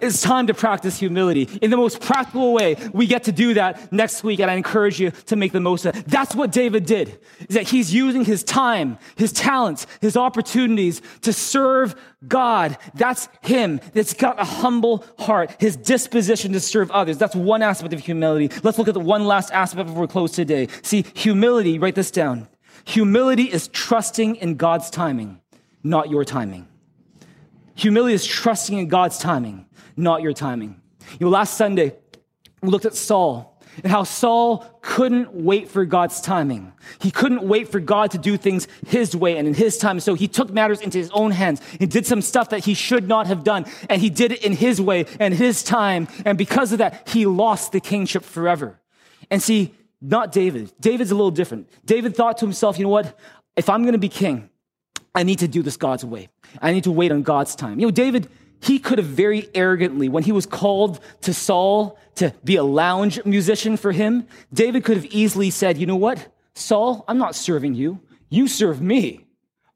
It's time to practice humility. In the most practical way, we get to do that next week, and I encourage you to make the most of it. That's what David did, is that he's using his time, his talents, his opportunities to serve God. That's him. That's got a humble heart, his disposition to serve others. That's one aspect of humility. Let's look at the one last aspect before we close today. See, humility, write this down. Humility is trusting in God's timing, not your timing. Humility is trusting in God's timing not your timing. You know, last Sunday, we looked at Saul and how Saul couldn't wait for God's timing. He couldn't wait for God to do things his way and in his time. So he took matters into his own hands. and did some stuff that he should not have done, and he did it in his way and his time. And because of that, he lost the kingship forever. And see, not David. David's a little different. David thought to himself, you know what? If I'm going to be king, I need to do this God's way. I need to wait on God's time. You know, David he could have very arrogantly, when he was called to Saul to be a lounge musician for him, David could have easily said, You know what, Saul, I'm not serving you. You serve me.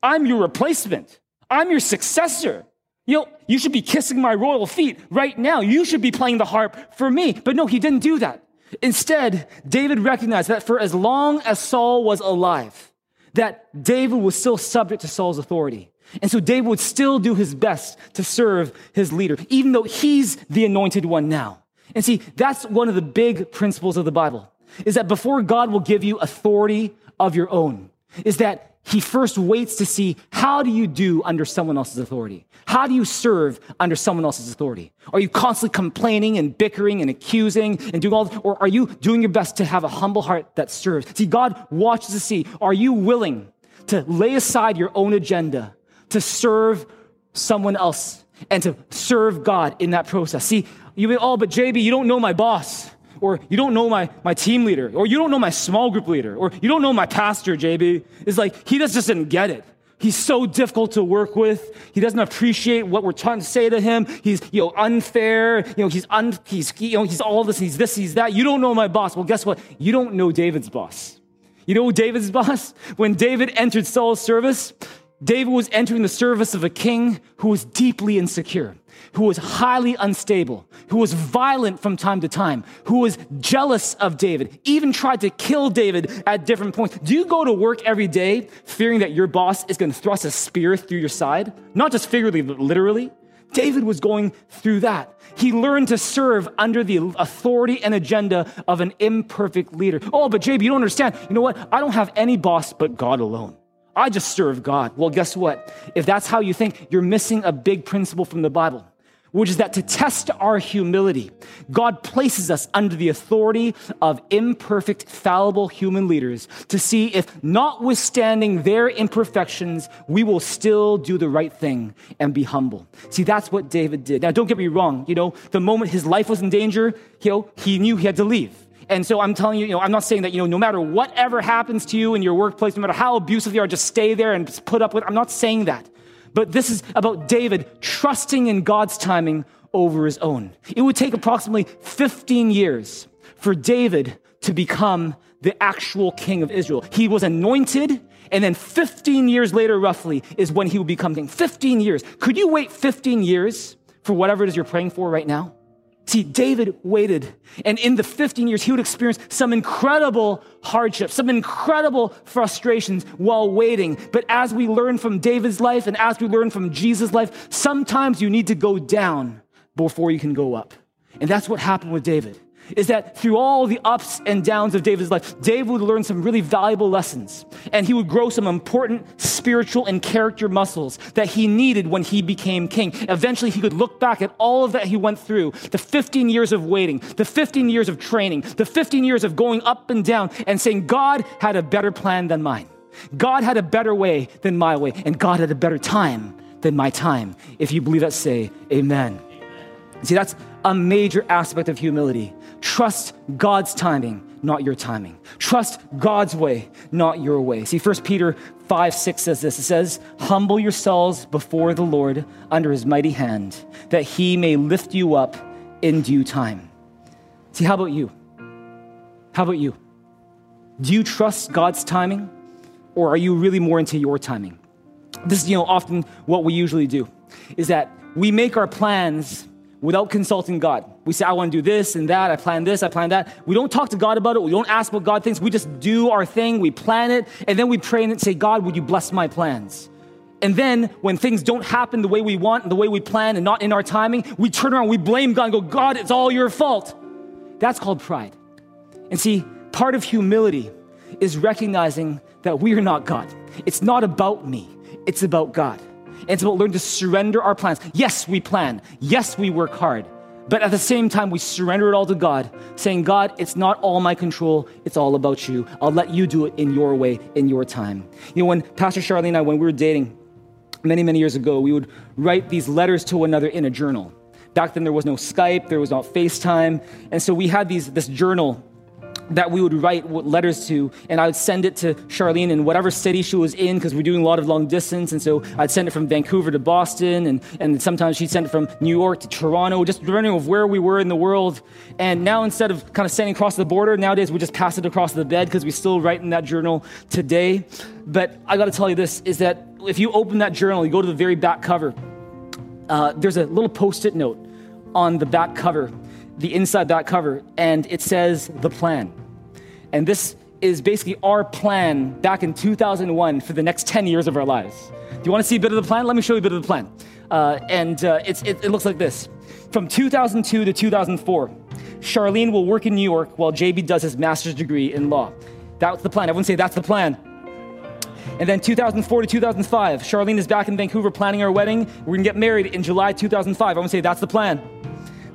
I'm your replacement. I'm your successor. You know, you should be kissing my royal feet right now. You should be playing the harp for me. But no, he didn't do that. Instead, David recognized that for as long as Saul was alive, that David was still subject to Saul's authority. And so David would still do his best to serve his leader, even though he's the anointed one now. And see, that's one of the big principles of the Bible, is that before God will give you authority of your own, is that he first waits to see how do you do under someone else's authority? How do you serve under someone else's authority? Are you constantly complaining and bickering and accusing and doing all, or are you doing your best to have a humble heart that serves? See, God watches to see, are you willing to lay aside your own agenda to serve someone else and to serve God in that process. See, you may, oh, but JB, you don't know my boss, or you don't know my, my team leader, or you don't know my small group leader, or you don't know my pastor, JB. It's like, he just doesn't get it. He's so difficult to work with. He doesn't appreciate what we're trying to say to him. He's, you know, unfair. You know, he's, un, he's, you know, he's all this, he's this, he's that. You don't know my boss. Well, guess what? You don't know David's boss. You know David's boss? When David entered Saul's service, David was entering the service of a king who was deeply insecure, who was highly unstable, who was violent from time to time, who was jealous of David, even tried to kill David at different points. Do you go to work every day fearing that your boss is going to thrust a spear through your side? Not just figuratively, but literally. David was going through that. He learned to serve under the authority and agenda of an imperfect leader. Oh, but JB, you don't understand. You know what? I don't have any boss but God alone. I just serve God. Well, guess what? If that's how you think, you're missing a big principle from the Bible, which is that to test our humility, God places us under the authority of imperfect, fallible human leaders to see if, notwithstanding their imperfections, we will still do the right thing and be humble. See, that's what David did. Now, don't get me wrong. You know, the moment his life was in danger, he knew he had to leave. And so I'm telling you, you know, I'm not saying that, you know, no matter whatever happens to you in your workplace, no matter how abusive you are, just stay there and put up with. I'm not saying that. But this is about David trusting in God's timing over his own. It would take approximately 15 years for David to become the actual king of Israel. He was anointed, and then 15 years later, roughly, is when he would become king. 15 years. Could you wait 15 years for whatever it is you're praying for right now? See, David waited, and in the 15 years, he would experience some incredible hardships, some incredible frustrations while waiting. But as we learn from David's life and as we learn from Jesus' life, sometimes you need to go down before you can go up. And that's what happened with David is that through all the ups and downs of David's life, David would learn some really valuable lessons. And he would grow some important spiritual and character muscles that he needed when he became king. Eventually, he could look back at all of that he went through the 15 years of waiting, the 15 years of training, the 15 years of going up and down and saying, God had a better plan than mine. God had a better way than my way. And God had a better time than my time. If you believe that, say amen. amen. See, that's a major aspect of humility Trust God's timing, not your timing. Trust God's way, not your way. See, 1 Peter 5 6 says this it says, Humble yourselves before the Lord under his mighty hand, that he may lift you up in due time. See, how about you? How about you? Do you trust God's timing, or are you really more into your timing? This is, you know, often what we usually do is that we make our plans without consulting God. We say, I want to do this and that, I plan this, I plan that. We don't talk to God about it, we don't ask what God thinks, we just do our thing, we plan it, and then we pray and say, God, would you bless my plans? And then when things don't happen the way we want and the way we plan and not in our timing, we turn around, we blame God and go, God, it's all your fault. That's called pride. And see, part of humility is recognizing that we are not God. It's not about me, it's about God. And it's about learning to surrender our plans. Yes, we plan. Yes, we work hard. But at the same time, we surrender it all to God, saying, God, it's not all my control. It's all about you. I'll let you do it in your way, in your time. You know, when Pastor Charlene and I, when we were dating many, many years ago, we would write these letters to one another in a journal. Back then, there was no Skype, there was not FaceTime. And so we had these, this journal that we would write letters to, and I would send it to Charlene in whatever city she was in, because we're doing a lot of long distance. And so I'd send it from Vancouver to Boston, and, and sometimes she'd send it from New York to Toronto, just depending of where we were in the world. And now instead of kind of sending across the border, nowadays we just pass it across the bed because we still write in that journal today. But I got to tell you this: is that if you open that journal, you go to the very back cover. Uh, there's a little post-it note on the back cover the inside back cover, and it says the plan. And this is basically our plan back in 2001 for the next 10 years of our lives. Do you want to see a bit of the plan? Let me show you a bit of the plan. Uh, and uh, it, it looks like this From 2002 to 2004, Charlene will work in New York while JB does his master's degree in law. That's the plan. Everyone say, That's the plan. And then 2004 to 2005, Charlene is back in Vancouver planning our wedding. We're gonna get married in July 2005. I'm gonna say, That's the plan.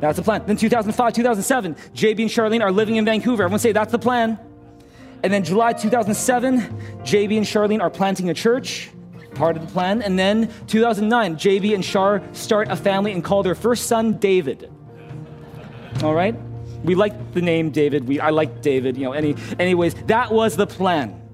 That's the plan. Then 2005, 2007, JB and Charlene are living in Vancouver. Everyone say that's the plan. And then July 2007, JB and Charlene are planting a church, part of the plan. And then 2009, JB and Char start a family and call their first son David. All right? We like the name David. We, I like David. You know, any, anyways, that was the plan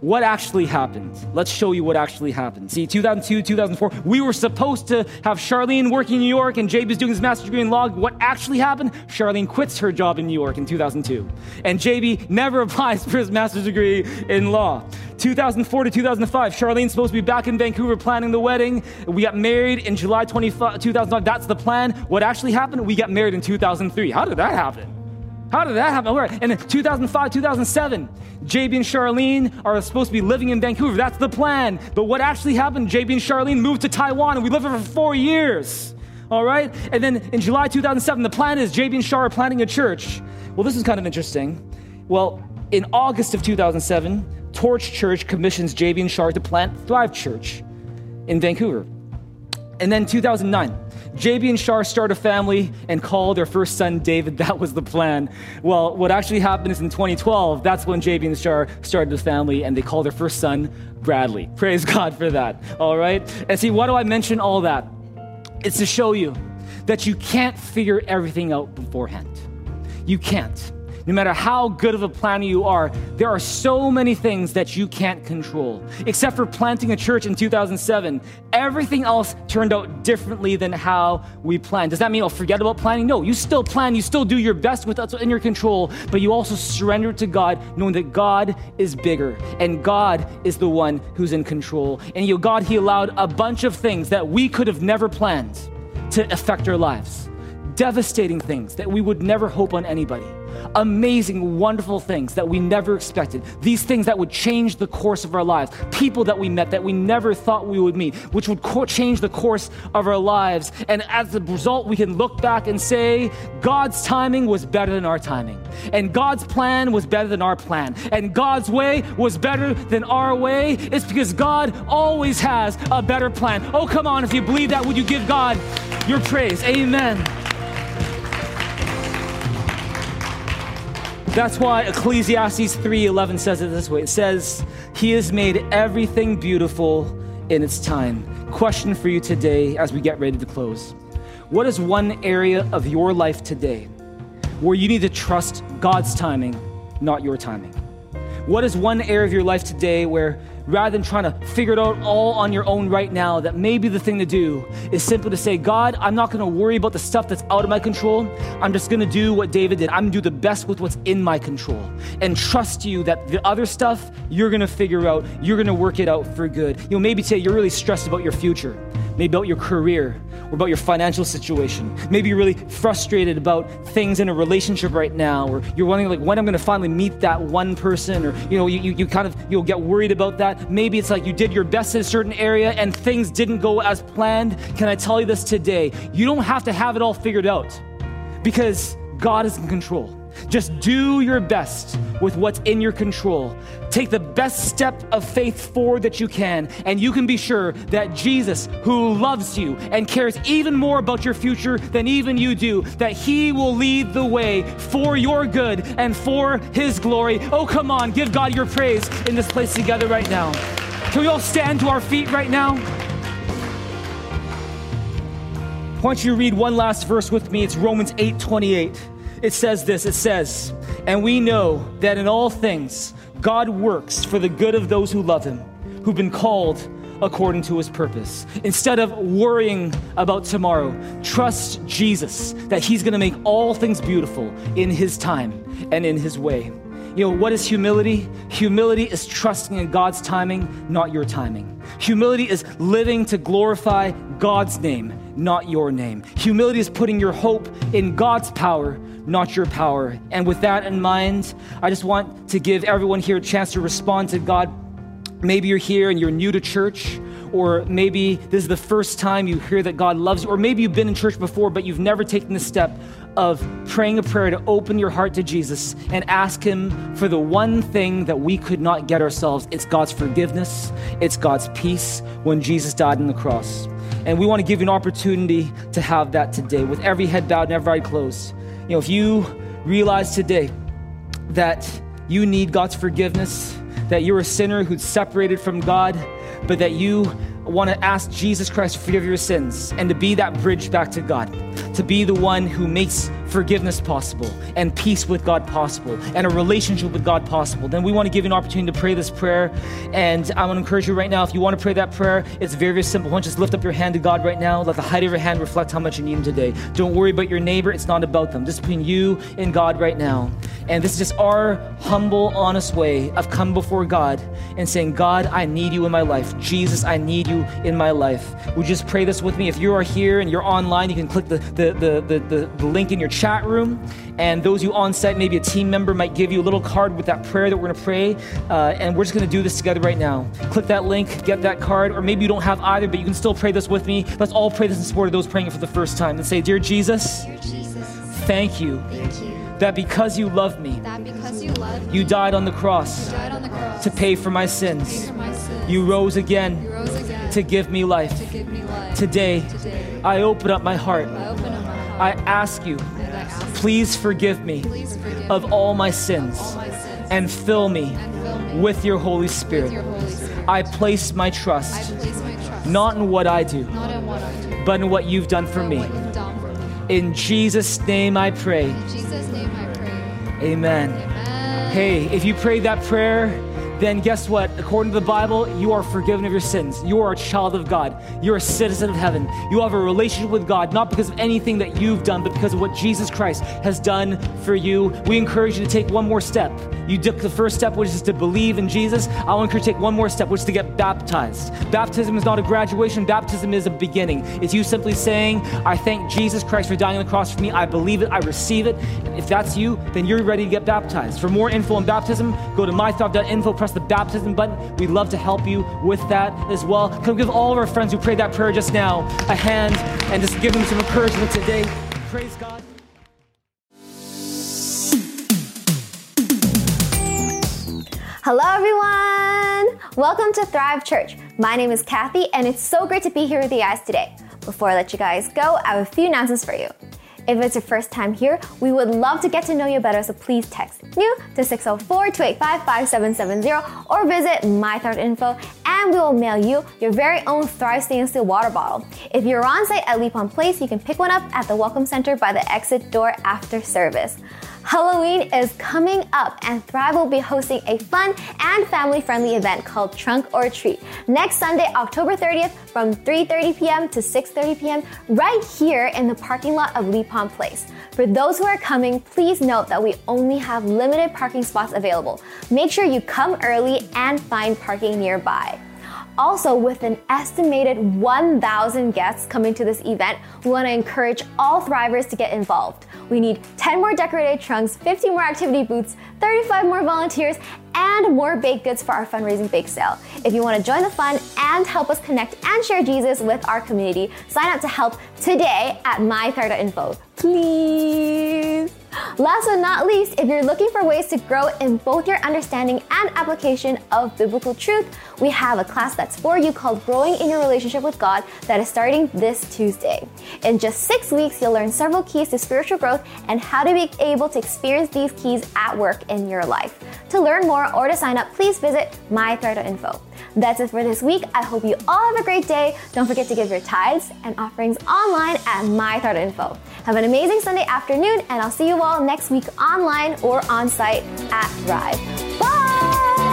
what actually happened. Let's show you what actually happened. See, 2002, 2004, we were supposed to have Charlene working in New York and JB is doing his master's degree in law. What actually happened? Charlene quits her job in New York in 2002. And JB never applies for his master's degree in law. 2004 to 2005, Charlene's supposed to be back in Vancouver planning the wedding. We got married in July 25, 2005. That's the plan. What actually happened? We got married in 2003. How did that happen? How did that happen? And in 2005, 2007, JB and Charlene are supposed to be living in Vancouver. That's the plan. But what actually happened? JB and Charlene moved to Taiwan and we lived there for four years. All right? And then in July 2007, the plan is JB and Char are planting a church. Well, this is kind of interesting. Well, in August of 2007, Torch Church commissions JB and Char to plant Thrive Church in Vancouver. And then 2009, JB and Shar start a family and call their first son David. That was the plan. Well, what actually happened is in 2012, that's when JB and Shar started the family and they called their first son Bradley. Praise God for that. All right? And see, why do I mention all that? It's to show you that you can't figure everything out beforehand. You can't no matter how good of a planner you are, there are so many things that you can't control. Except for planting a church in 2007, everything else turned out differently than how we planned. Does that mean I'll forget about planning? No, you still plan, you still do your best with what's in your control, but you also surrender to God, knowing that God is bigger and God is the one who's in control. And you God, He allowed a bunch of things that we could have never planned to affect our lives. Devastating things that we would never hope on anybody amazing, wonderful things that we never expected. These things that would change the course of our lives. People that we met that we never thought we would meet, which would co- change the course of our lives. And as a result, we can look back and say, God's timing was better than our timing. And God's plan was better than our plan. And God's way was better than our way. It's because God always has a better plan. Oh, come on. If you believe that, would you give God your praise? Amen. That's why Ecclesiastes 3:11 says it this way. It says, "He has made everything beautiful in its time." Question for you today as we get ready to close. What is one area of your life today where you need to trust God's timing, not your timing? What is one area of your life today where rather than trying to figure it out all on your own right now, that maybe the thing to do is simply to say, God, I'm not going to worry about the stuff that's out of my control. I'm just going to do what David did. I'm going to do the best with what's in my control and trust you that the other stuff you're going to figure out, you're going to work it out for good. You know, maybe today you're really stressed about your future, maybe about your career or about your financial situation. Maybe you're really frustrated about things in a relationship right now, or you're wondering like when I'm going to finally meet that one person, or you know, you, you, you kind of you'll get worried about that. Maybe it's like you did your best in a certain area and things didn't go as planned. Can I tell you this today? You don't have to have it all figured out because God is in control. Just do your best with what's in your control. Take the best step of faith forward that you can, and you can be sure that Jesus, who loves you and cares even more about your future than even you do, that He will lead the way for your good and for His glory. Oh, come on, give God your praise in this place together right now. Can we all stand to our feet right now? I want you to read one last verse with me. It's Romans 8 28 it says this it says, And we know that in all things God works for the good of those who love him, who've been called according to his purpose. Instead of worrying about tomorrow, trust Jesus that he's going to make all things beautiful in his time and in his way. You know, what is humility? Humility is trusting in God's timing, not your timing. Humility is living to glorify God's name, not your name. Humility is putting your hope in God's power, not your power. And with that in mind, I just want to give everyone here a chance to respond to God. Maybe you're here and you're new to church, or maybe this is the first time you hear that God loves you, or maybe you've been in church before, but you've never taken the step of praying a prayer to open your heart to Jesus and ask Him for the one thing that we could not get ourselves. It's God's forgiveness, it's God's peace when Jesus died on the cross. And we want to give you an opportunity to have that today with every head bowed and every eye closed. You know, if you realize today that you need God's forgiveness, that you're a sinner who's separated from God, but that you want to ask Jesus Christ to forgive your sins and to be that bridge back to God, to be the one who makes forgiveness possible and peace with God possible and a relationship with God possible, then we want to give you an opportunity to pray this prayer. And I want to encourage you right now, if you want to pray that prayer, it's very, very simple. Why don't you just lift up your hand to God right now? Let the height of your hand reflect how much you need Him today. Don't worry about your neighbor, it's not about them. This is between you and God right now. And this is just our humble, honest way of coming before God and saying, God, I need you in my life. Jesus, I need you in my life. Would you just pray this with me? If you are here and you're online, you can click the, the, the, the, the, link in your chat room. And those you on site, maybe a team member might give you a little card with that prayer that we're going to pray. Uh, and we're just going to do this together right now. Click that link, get that card, or maybe you don't have either, but you can still pray this with me. Let's all pray this in support of those praying it for the first time. And say, Dear Jesus, Dear Jesus, thank you thank you that because you love me, that because you love me, you died on the cross died on the cross to pay for my sins. For my sins. You rose You again rose again to give me life. to give me life. Today, Today, I open up my heart. I up my I ask you, and I ask, please forgive me please forgive of all my sins all my sins and fill me and fill me with your Holy with Spirit. your Holy Spirit. I place my trust place my trust not in what I do, in what I do, but in what you've done for me. done for me. In Jesus' name I pray. In Jesus' name I pray. Amen. Amen. Hey, if you prayed that prayer, then guess what? According to the Bible, you are forgiven of your sins. You are a child of God. You're a citizen of heaven. You have a relationship with God, not because of anything that you've done, but because of what Jesus Christ has done for you. We encourage you to take one more step. You took the first step, which is to believe in Jesus. I want you to take one more step, which is to get baptized. Baptism is not a graduation, baptism is a beginning. It's you simply saying, I thank Jesus Christ for dying on the cross for me. I believe it, I receive it. If that's you, then you're ready to get baptized. For more info on baptism, go to mythrive.info, press the baptism button. We'd love to help you with that as well. Come give all of our friends who prayed that prayer just now a hand and just give them some encouragement today. Praise God. Hello, everyone! Welcome to Thrive Church. My name is Kathy, and it's so great to be here with you guys today. Before I let you guys go, I have a few announcements for you. If it's your first time here, we would love to get to know you better, so please text new to 604 285 5770 or visit MyThrive.info and we will mail you your very own Thrive Stainless Steel water bottle. If you're on site at Lipont Place, you can pick one up at the Welcome Center by the exit door after service. Halloween is coming up, and Thrive will be hosting a fun and family-friendly event called Trunk or Treat next Sunday, October 30th, from 3:30 p.m. to 6:30 p.m. right here in the parking lot of Lipont Place. For those who are coming, please note that we only have limited parking spots available. Make sure you come early and find parking nearby. Also, with an estimated 1,000 guests coming to this event, we want to encourage all Thrivers to get involved. We need 10 more decorated trunks, 50 more activity booths, 35 more volunteers, and more baked goods for our fundraising bake sale. If you want to join the fun and help us connect and share Jesus with our community, sign up to help today at mythrive.info. Please. Last but not least, if you're looking for ways to grow in both your understanding and application of biblical truth, we have a class that's for you called Growing in Your Relationship with God that is starting this Tuesday. In just six weeks, you'll learn several keys to spiritual growth and how to be able to experience these keys at work in your life. To learn more or to sign up, please visit mythrive.info. That's it for this week. I hope you all have a great day. Don't forget to give your tithes and offerings online at mythrive.info. Have an amazing Sunday afternoon, and I'll see you all next week online or on site at Thrive. Bye!